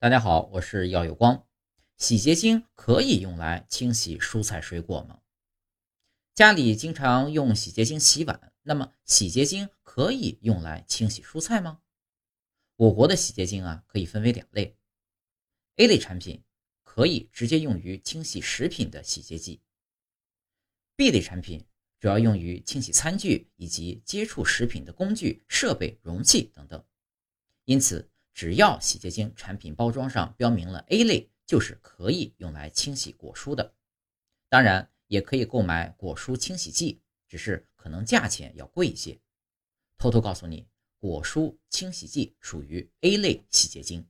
大家好，我是耀有光。洗洁精可以用来清洗蔬菜水果吗？家里经常用洗洁精洗碗，那么洗洁精可以用来清洗蔬菜吗？我国的洗洁精啊，可以分为两类。A 类产品可以直接用于清洗食品的洗洁剂。B 类产品主要用于清洗餐具以及接触食品的工具、设备、容器等等。因此。只要洗洁精产品包装上标明了 A 类，就是可以用来清洗果蔬的。当然，也可以购买果蔬清洗剂，只是可能价钱要贵一些。偷偷告诉你，果蔬清洗剂属于 A 类洗洁精。